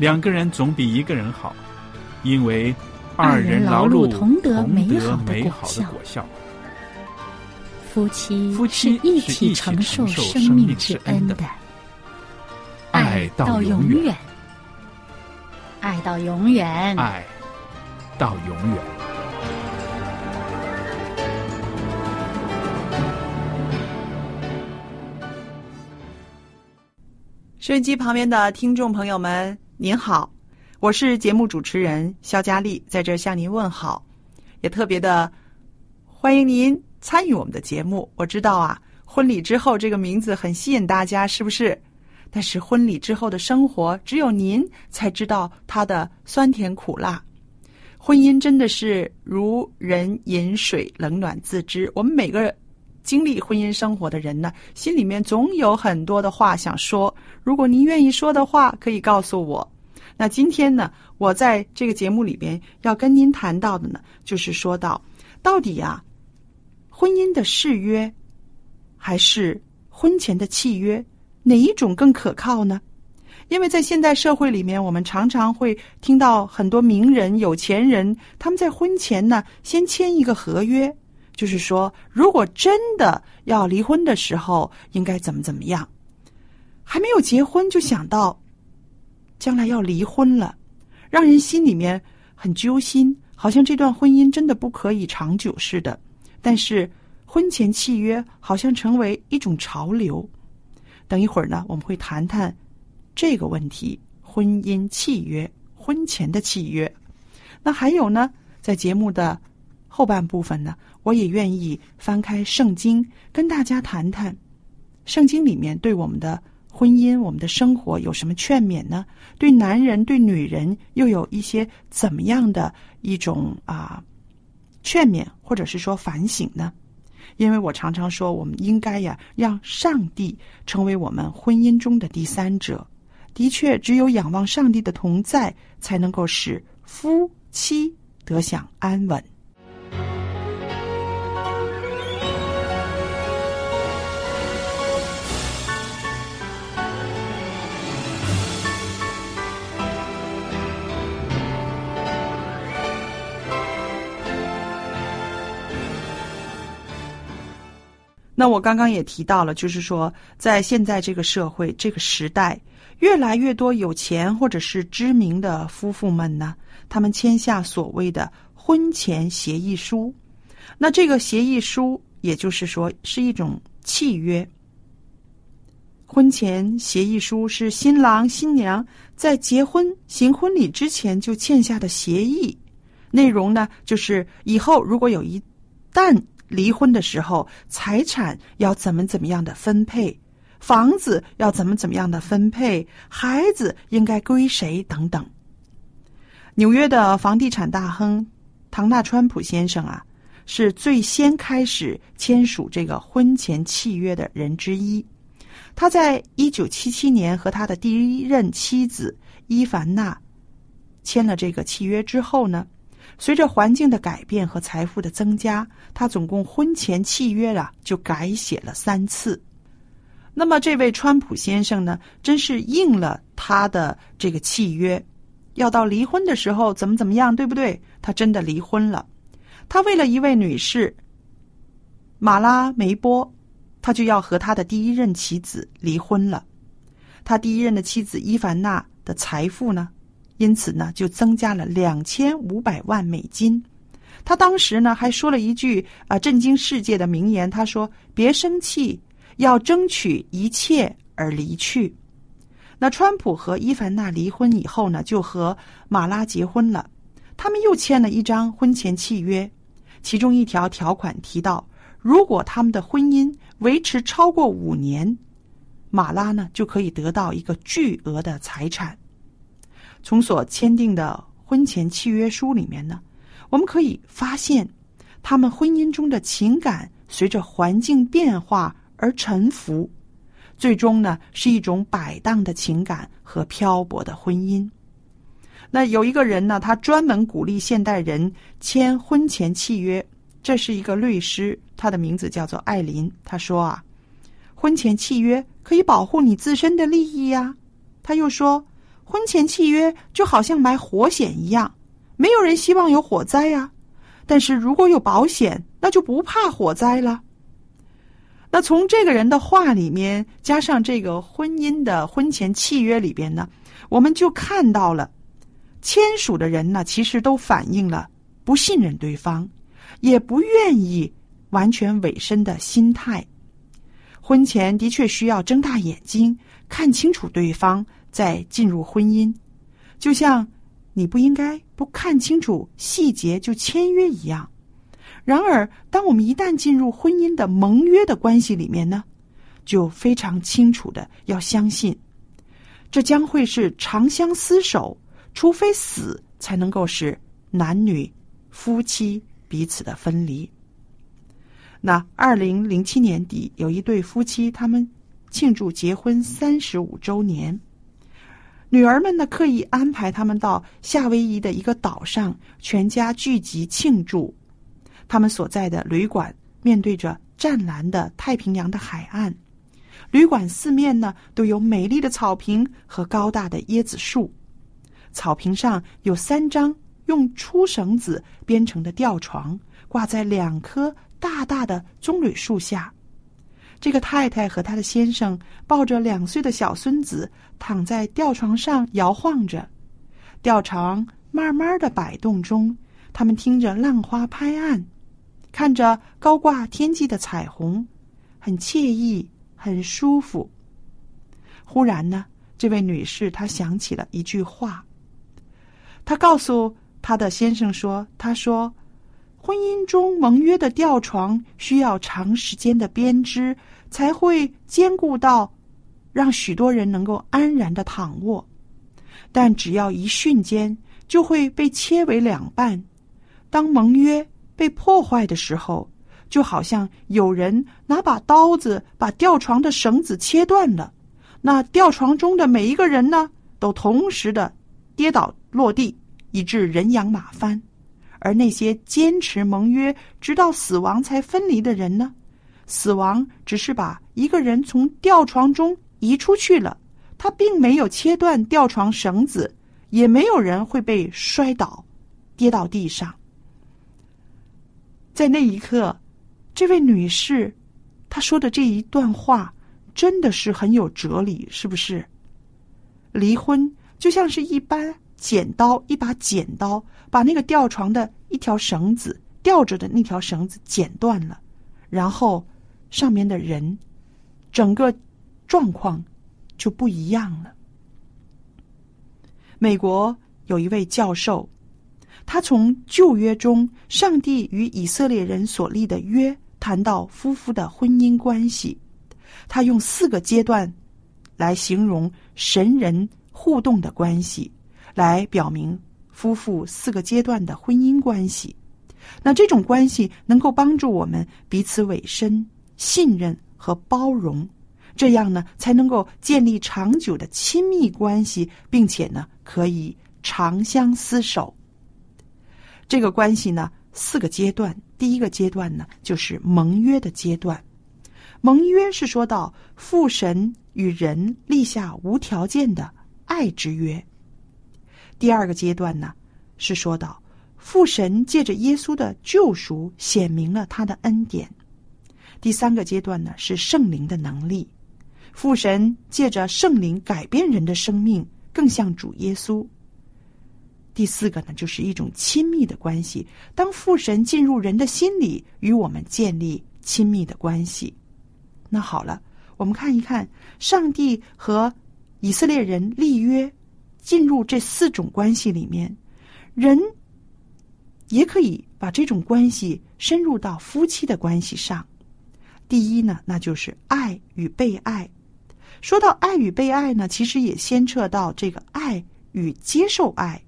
两个人总比一个人好，因为。二人劳碌同得美好的果效。夫妻夫妻是一起承受生命之恩的，爱到永远，爱到永远，爱到永远。收音机旁边的听众朋友们，您好。我是节目主持人肖佳丽，在这向您问好，也特别的欢迎您参与我们的节目。我知道啊，婚礼之后这个名字很吸引大家，是不是？但是婚礼之后的生活，只有您才知道它的酸甜苦辣。婚姻真的是如人饮水，冷暖自知。我们每个经历婚姻生活的人呢，心里面总有很多的话想说。如果您愿意说的话，可以告诉我。那今天呢，我在这个节目里边要跟您谈到的呢，就是说到到底呀，婚姻的誓约还是婚前的契约，哪一种更可靠呢？因为在现代社会里面，我们常常会听到很多名人、有钱人他们在婚前呢先签一个合约，就是说，如果真的要离婚的时候，应该怎么怎么样，还没有结婚就想到。将来要离婚了，让人心里面很揪心，好像这段婚姻真的不可以长久似的。但是婚前契约好像成为一种潮流。等一会儿呢，我们会谈谈这个问题：婚姻契约、婚前的契约。那还有呢，在节目的后半部分呢，我也愿意翻开圣经，跟大家谈谈圣经里面对我们的。婚姻，我们的生活有什么劝勉呢？对男人、对女人又有一些怎么样的一种啊劝勉，或者是说反省呢？因为我常常说，我们应该呀，让上帝成为我们婚姻中的第三者。的确，只有仰望上帝的同在，才能够使夫妻得享安稳。那我刚刚也提到了，就是说，在现在这个社会、这个时代，越来越多有钱或者是知名的夫妇们呢，他们签下所谓的婚前协议书。那这个协议书，也就是说是一种契约。婚前协议书是新郎新娘在结婚行婚礼之前就签下的协议，内容呢，就是以后如果有一旦离婚的时候，财产要怎么怎么样的分配，房子要怎么怎么样的分配，孩子应该归谁等等。纽约的房地产大亨唐纳川普先生啊，是最先开始签署这个婚前契约的人之一。他在一九七七年和他的第一任妻子伊凡娜签了这个契约之后呢，随着环境的改变和财富的增加，他总共婚前契约啊就改写了三次。那么这位川普先生呢，真是应了他的这个契约，要到离婚的时候怎么怎么样，对不对？他真的离婚了。他为了一位女士马拉梅波，他就要和他的第一任妻子离婚了。他第一任的妻子伊凡娜的财富呢，因此呢就增加了两千五百万美金。他当时呢还说了一句啊震惊世界的名言，他说：“别生气。”要争取一切而离去。那川普和伊凡娜离婚以后呢，就和马拉结婚了。他们又签了一张婚前契约，其中一条条款提到，如果他们的婚姻维持超过五年，马拉呢就可以得到一个巨额的财产。从所签订的婚前契约书里面呢，我们可以发现，他们婚姻中的情感随着环境变化。而沉浮，最终呢是一种摆荡的情感和漂泊的婚姻。那有一个人呢，他专门鼓励现代人签婚前契约。这是一个律师，他的名字叫做艾琳。他说啊，婚前契约可以保护你自身的利益呀。他又说，婚前契约就好像买火险一样，没有人希望有火灾呀。但是如果有保险，那就不怕火灾了。那从这个人的话里面，加上这个婚姻的婚前契约里边呢，我们就看到了签署的人呢，其实都反映了不信任对方，也不愿意完全委身的心态。婚前的确需要睁大眼睛看清楚对方，再进入婚姻，就像你不应该不看清楚细节就签约一样。然而，当我们一旦进入婚姻的盟约的关系里面呢，就非常清楚的要相信，这将会是长相厮守，除非死才能够使男女夫妻彼此的分离。那二零零七年底，有一对夫妻，他们庆祝结婚三十五周年，女儿们呢刻意安排他们到夏威夷的一个岛上，全家聚集庆祝。他们所在的旅馆面对着湛蓝的太平洋的海岸，旅馆四面呢都有美丽的草坪和高大的椰子树，草坪上有三张用粗绳子编成的吊床，挂在两棵大大的棕榈树下。这个太太和她的先生抱着两岁的小孙子躺在吊床上摇晃着，吊床慢慢的摆动中，他们听着浪花拍岸。看着高挂天际的彩虹，很惬意，很舒服。忽然呢，这位女士她想起了一句话。她告诉她的先生说：“她说，婚姻中盟约的吊床需要长时间的编织，才会坚固到让许多人能够安然的躺卧。但只要一瞬间，就会被切为两半。当盟约。”被破坏的时候，就好像有人拿把刀子把吊床的绳子切断了。那吊床中的每一个人呢，都同时的跌倒落地，以致人仰马翻。而那些坚持盟约直到死亡才分离的人呢，死亡只是把一个人从吊床中移出去了，他并没有切断吊床绳子，也没有人会被摔倒，跌到地上。在那一刻，这位女士她说的这一段话真的是很有哲理，是不是？离婚就像是一般剪刀，一把剪刀把那个吊床的一条绳子吊着的那条绳子剪断了，然后上面的人整个状况就不一样了。美国有一位教授。他从旧约中上帝与以色列人所立的约谈到夫妇的婚姻关系，他用四个阶段来形容神人互动的关系，来表明夫妇四个阶段的婚姻关系。那这种关系能够帮助我们彼此委身、信任和包容，这样呢才能够建立长久的亲密关系，并且呢可以长相厮守。这个关系呢四个阶段，第一个阶段呢就是盟约的阶段。盟约是说到父神与人立下无条件的爱之约。第二个阶段呢是说到父神借着耶稣的救赎显明了他的恩典。第三个阶段呢是圣灵的能力，父神借着圣灵改变人的生命，更像主耶稣。第四个呢就是一种亲密的关系，当父神进入人的心里，与我们建立亲密的关系。那好了，我们看一看上帝和以色列人立约，进入这四种关系里面，人也可以把这种关系深入到夫妻的关系上。第一呢，那就是爱与被爱。说到爱与被爱呢，其实也牵扯到这个爱与接受爱，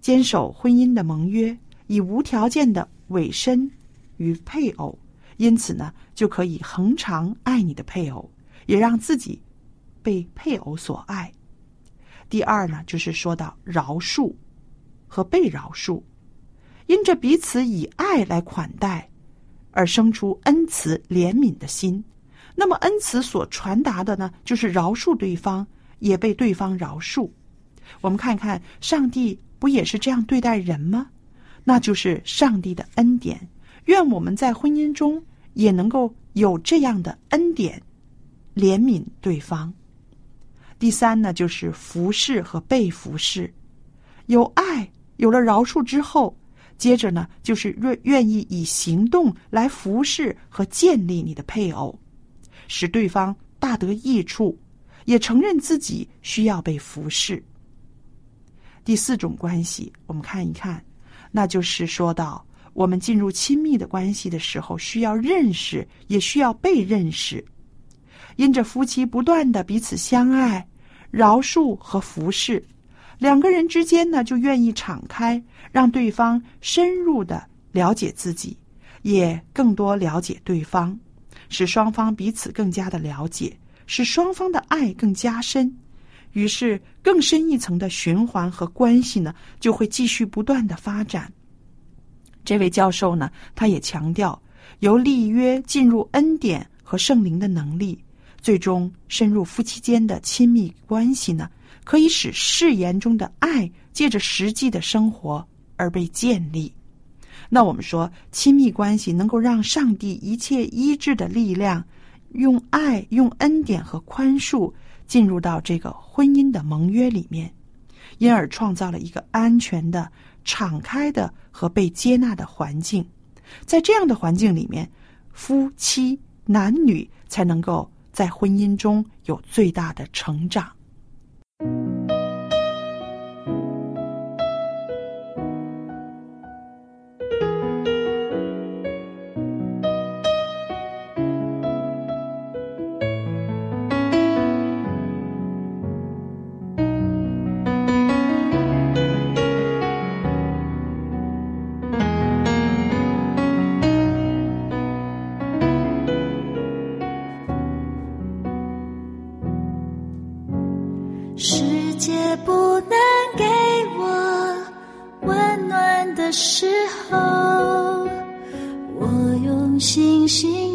坚守婚姻的盟约，以无条件的委身于配偶。因此呢，就可以恒常爱你的配偶，也让自己被配偶所爱。第二呢，就是说到饶恕和被饶恕，因着彼此以爱来款待。而生出恩慈怜悯的心，那么恩慈所传达的呢，就是饶恕对方，也被对方饶恕。我们看看，上帝不也是这样对待人吗？那就是上帝的恩典。愿我们在婚姻中也能够有这样的恩典，怜悯对方。第三呢，就是服侍和被服侍，有爱，有了饶恕之后。接着呢，就是愿愿意以行动来服侍和建立你的配偶，使对方大得益处，也承认自己需要被服侍。第四种关系，我们看一看，那就是说到我们进入亲密的关系的时候，需要认识，也需要被认识。因着夫妻不断的彼此相爱、饶恕和服侍。两个人之间呢，就愿意敞开，让对方深入的了解自己，也更多了解对方，使双方彼此更加的了解，使双方的爱更加深。于是，更深一层的循环和关系呢，就会继续不断的发展。这位教授呢，他也强调，由立约进入恩典和圣灵的能力，最终深入夫妻间的亲密关系呢。可以使誓言中的爱借着实际的生活而被建立。那我们说，亲密关系能够让上帝一切医治的力量，用爱、用恩典和宽恕进入到这个婚姻的盟约里面，因而创造了一个安全的、敞开的和被接纳的环境。在这样的环境里面，夫妻男女才能够在婚姻中有最大的成长。星星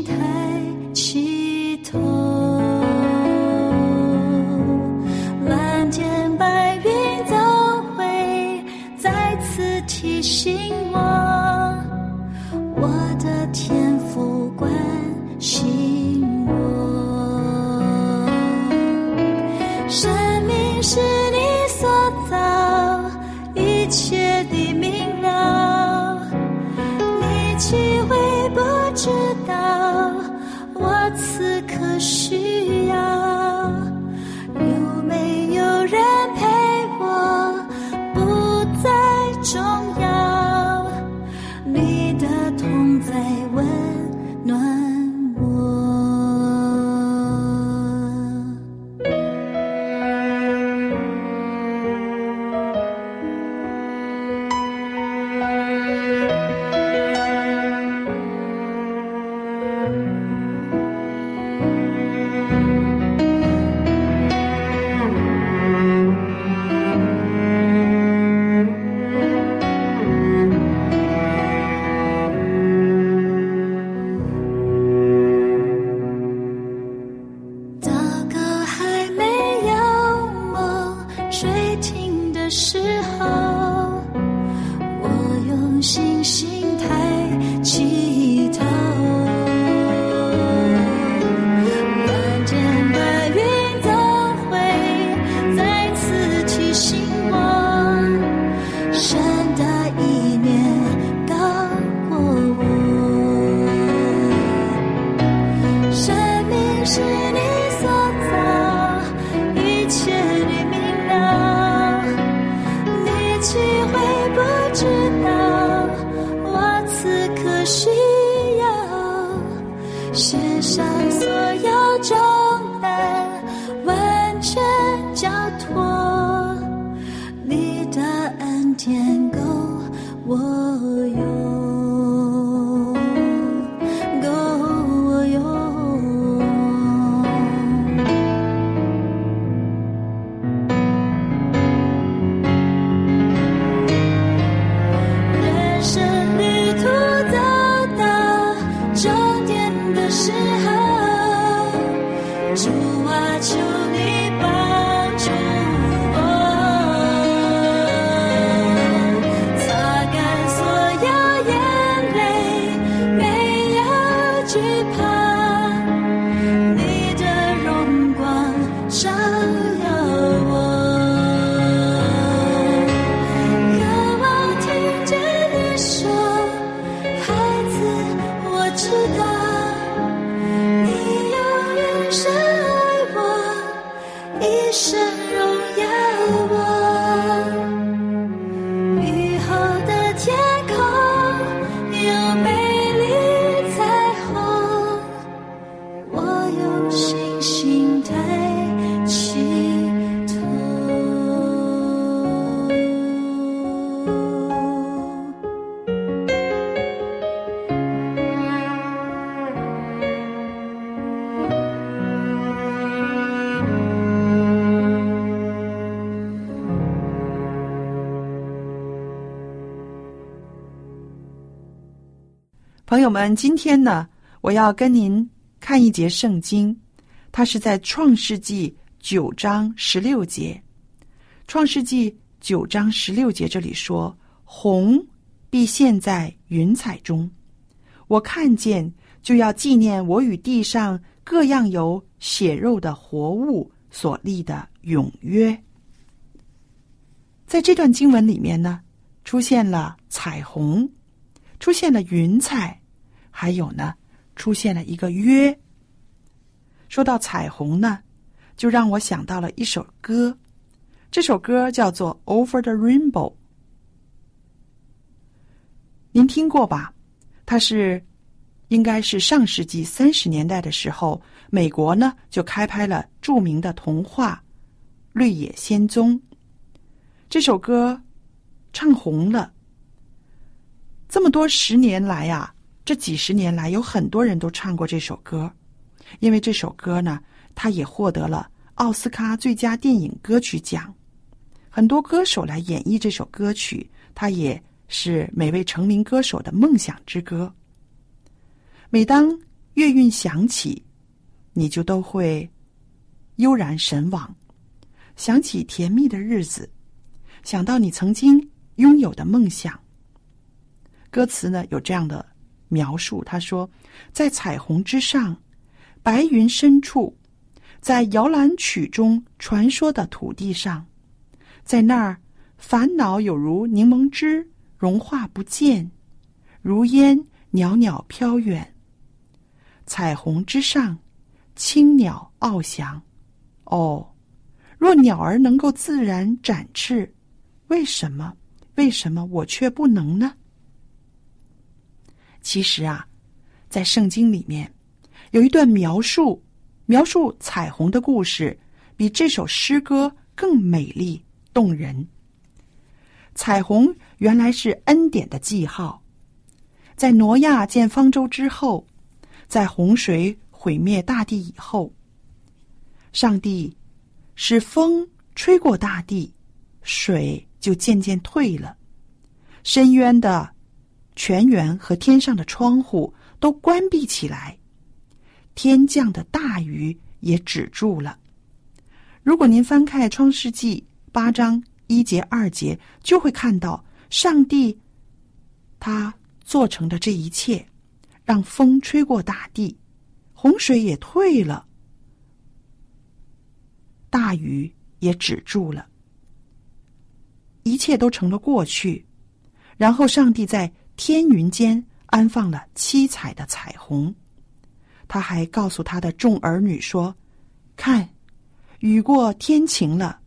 朋友们，今天呢，我要跟您看一节圣经，它是在创世纪九章十六节。创世纪九章十六节这里说：“红必现在云彩中，我看见就要纪念我与地上各样有血肉的活物所立的永约。”在这段经文里面呢，出现了彩虹，出现了云彩，还有呢，出现了一个约。说到彩虹呢，就让我想到了一首歌，这首歌叫做《Over the Rainbow》，您听过吧？它是应该是上世纪三十年代的时候，美国呢就开拍了著名的童话《绿野仙踪》。这首歌唱红了。这么多十年来呀、这几十年来，有很多人都唱过这首歌，因为这首歌呢，它也获得了奥斯卡最佳电影歌曲奖。很多歌手来演绎这首歌曲，它也是每位成名歌手的梦想之歌。每当乐韵响起，你就都会悠然神往，想起甜蜜的日子，想到你曾经拥有的梦想。歌词呢有这样的描述，他说：“在彩虹之上，白云深处，在摇篮曲中传说的土地上，在那儿，烦恼有如柠檬汁融化不见，如烟袅袅飘远。彩虹之上，青鸟翱翔。哦，若鸟儿能够自然展翅，为什么？为什么我却不能呢？”其实啊，在圣经里面有一段描述描述彩虹的故事，比这首诗歌更美丽动人。彩虹原来是恩典的记号，在挪亚建方舟之后，在洪水毁灭大地以后，上帝使风吹过大地，水就渐渐退了，深渊的。泉源和天上的窗户都关闭起来，天降的大雨也止住了。如果您翻开《创世纪》八章一节二节，就会看到上帝他做成的这一切，让风吹过大地，洪水也退了，大雨也止住了，一切都成了过去。然后上帝在天云间安放了七彩的彩虹，他还告诉他的众儿女说：“看，雨过天晴了，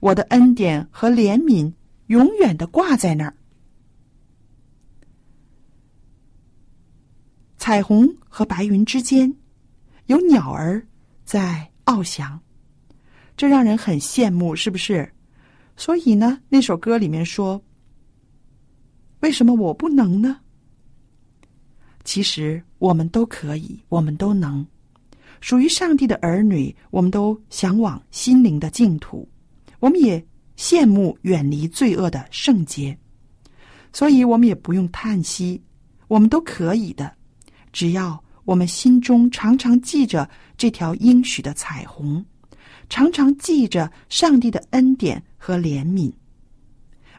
我的恩典和怜悯永远的挂在那儿。”彩虹和白云之间有鸟儿在翱翔，这让人很羡慕，是不是？所以呢，那首歌里面说。为什么我不能呢？其实我们都可以，我们都能。属于上帝的儿女，我们都向往心灵的净土，我们也羡慕远离罪恶的圣洁。所以，我们也不用叹息，我们都可以的。只要我们心中常常记着这条应许的彩虹，常常记着上帝的恩典和怜悯。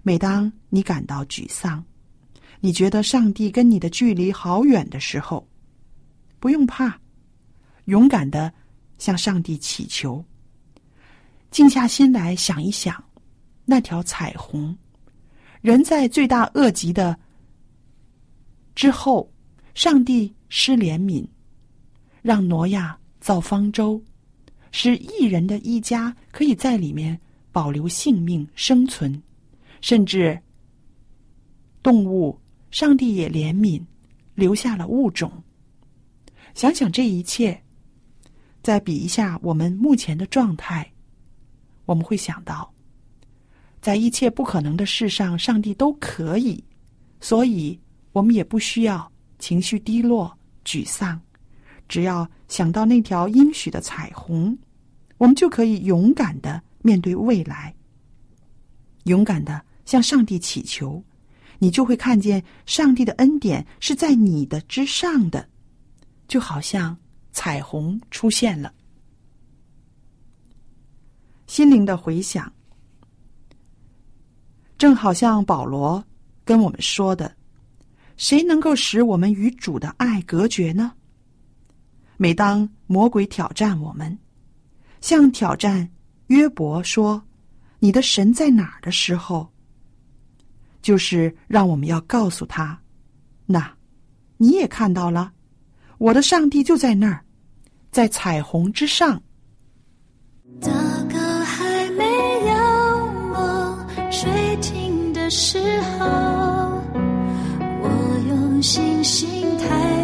每当你感到沮丧，你觉得上帝跟你的距离好远的时候，不用怕，勇敢的向上帝祈求。静下心来想一想，那条彩虹，人在罪大恶极的之后，上帝施怜悯，让挪亚造方舟，使一人的一家可以在里面保留性命生存，甚至动物。上帝也怜悯，留下了物种。想想这一切，再比一下我们目前的状态，我们会想到，在一切不可能的事上，上帝都可以，所以我们也不需要情绪低落、沮丧。只要想到那条应许的彩虹，我们就可以勇敢的面对未来，勇敢的向上帝祈求。你就会看见上帝的恩典是在你的之上的，就好像彩虹出现了。心灵的回响，正好像保罗跟我们说的：“谁能够使我们与主的爱隔绝呢？”每当魔鬼挑战我们，像挑战约伯说：“你的神在哪儿？”的时候。就是让我们要告诉他，那，你也看到了，我的上帝就在那儿，在彩虹之上。祷告还没有我睡醒的时候，我用星星抬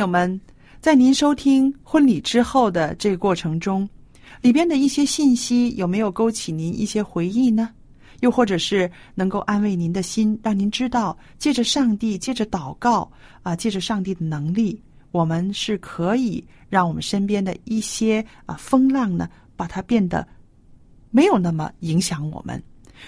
友们，在您收听婚礼之后的这个过程中，里边的一些信息有没有勾起您一些回忆呢？又或者是能够安慰您的心，让您知道，借着上帝，借着祷告啊，借着上帝的能力，我们是可以让我们身边的一些啊风浪呢，把它变得没有那么影响我们。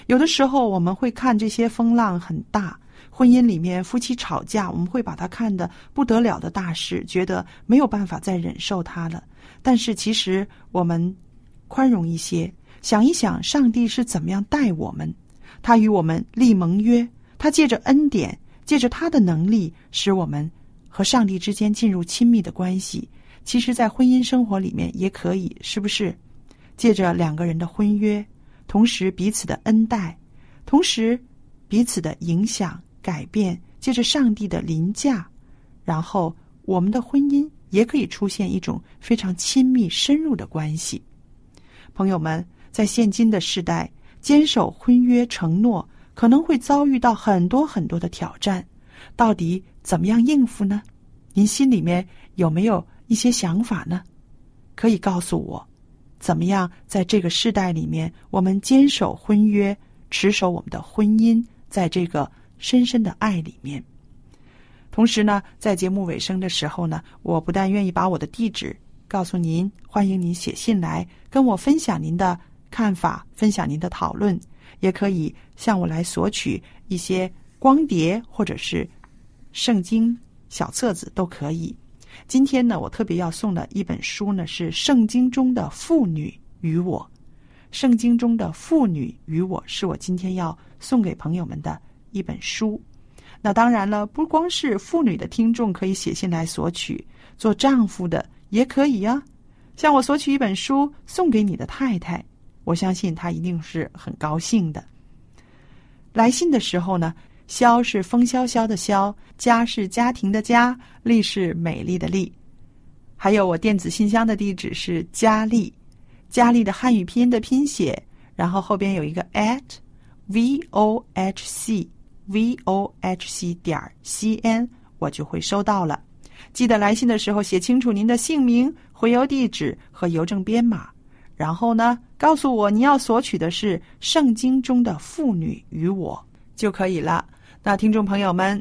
有的时候我们会看这些风浪很大，婚姻里面夫妻吵架，我们会把它看得不得了的大事，觉得没有办法再忍受它了。但是其实我们宽容一些，想一想上帝是怎么样待我们，他与我们立盟约，他借着恩典，借着他的能力，使我们和上帝之间进入亲密的关系。其实，在婚姻生活里面也可以，是不是？借着两个人的婚约，同时彼此的恩待，同时彼此的影响，改变，借着上帝的临驾，然后我们的婚姻也可以出现一种非常亲密深入的关系。朋友们，在现今的时代，坚守婚约承诺可能会遭遇到很多很多的挑战，到底怎么样应付呢？您心里面有没有一些想法呢？可以告诉我，怎么样在这个时代里面，我们坚守婚约，持守我们的婚姻，在这个深深的爱里面。同时呢，在节目尾声的时候呢，我不但愿意把我的地址告诉您，欢迎您写信来跟我分享您的看法，分享您的讨论，也可以向我来索取一些光碟或者是圣经小册子都可以。今天呢，我特别要送的一本书呢，是《圣经中的妇女与我》。《圣经中的妇女与我》是我今天要送给朋友们的一本书。那当然了，不光是妇女的听众可以写信来索取，做丈夫的也可以呀。向我索取一本书送给你的太太，我相信她一定是很高兴的。来信的时候呢，萧是风萧萧的萧，家是家庭的家，丽是美丽的丽。还有我电子信箱的地址是佳丽，佳丽的汉语拼音的拼写，然后后边有一个 at v o h c v o h c 点 c n，我就会收到了。记得来信的时候写清楚您的姓名、回邮地址和邮政编码，然后呢，告诉我你要索取的是《圣经中的妇女与我》就可以了。那听众朋友们，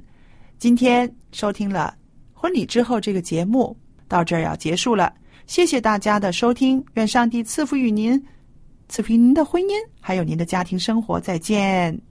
今天收听了婚礼之后这个节目到这儿要结束了，谢谢大家的收听，愿上帝赐福于您，赐福您的婚姻，还有您的家庭生活。再见。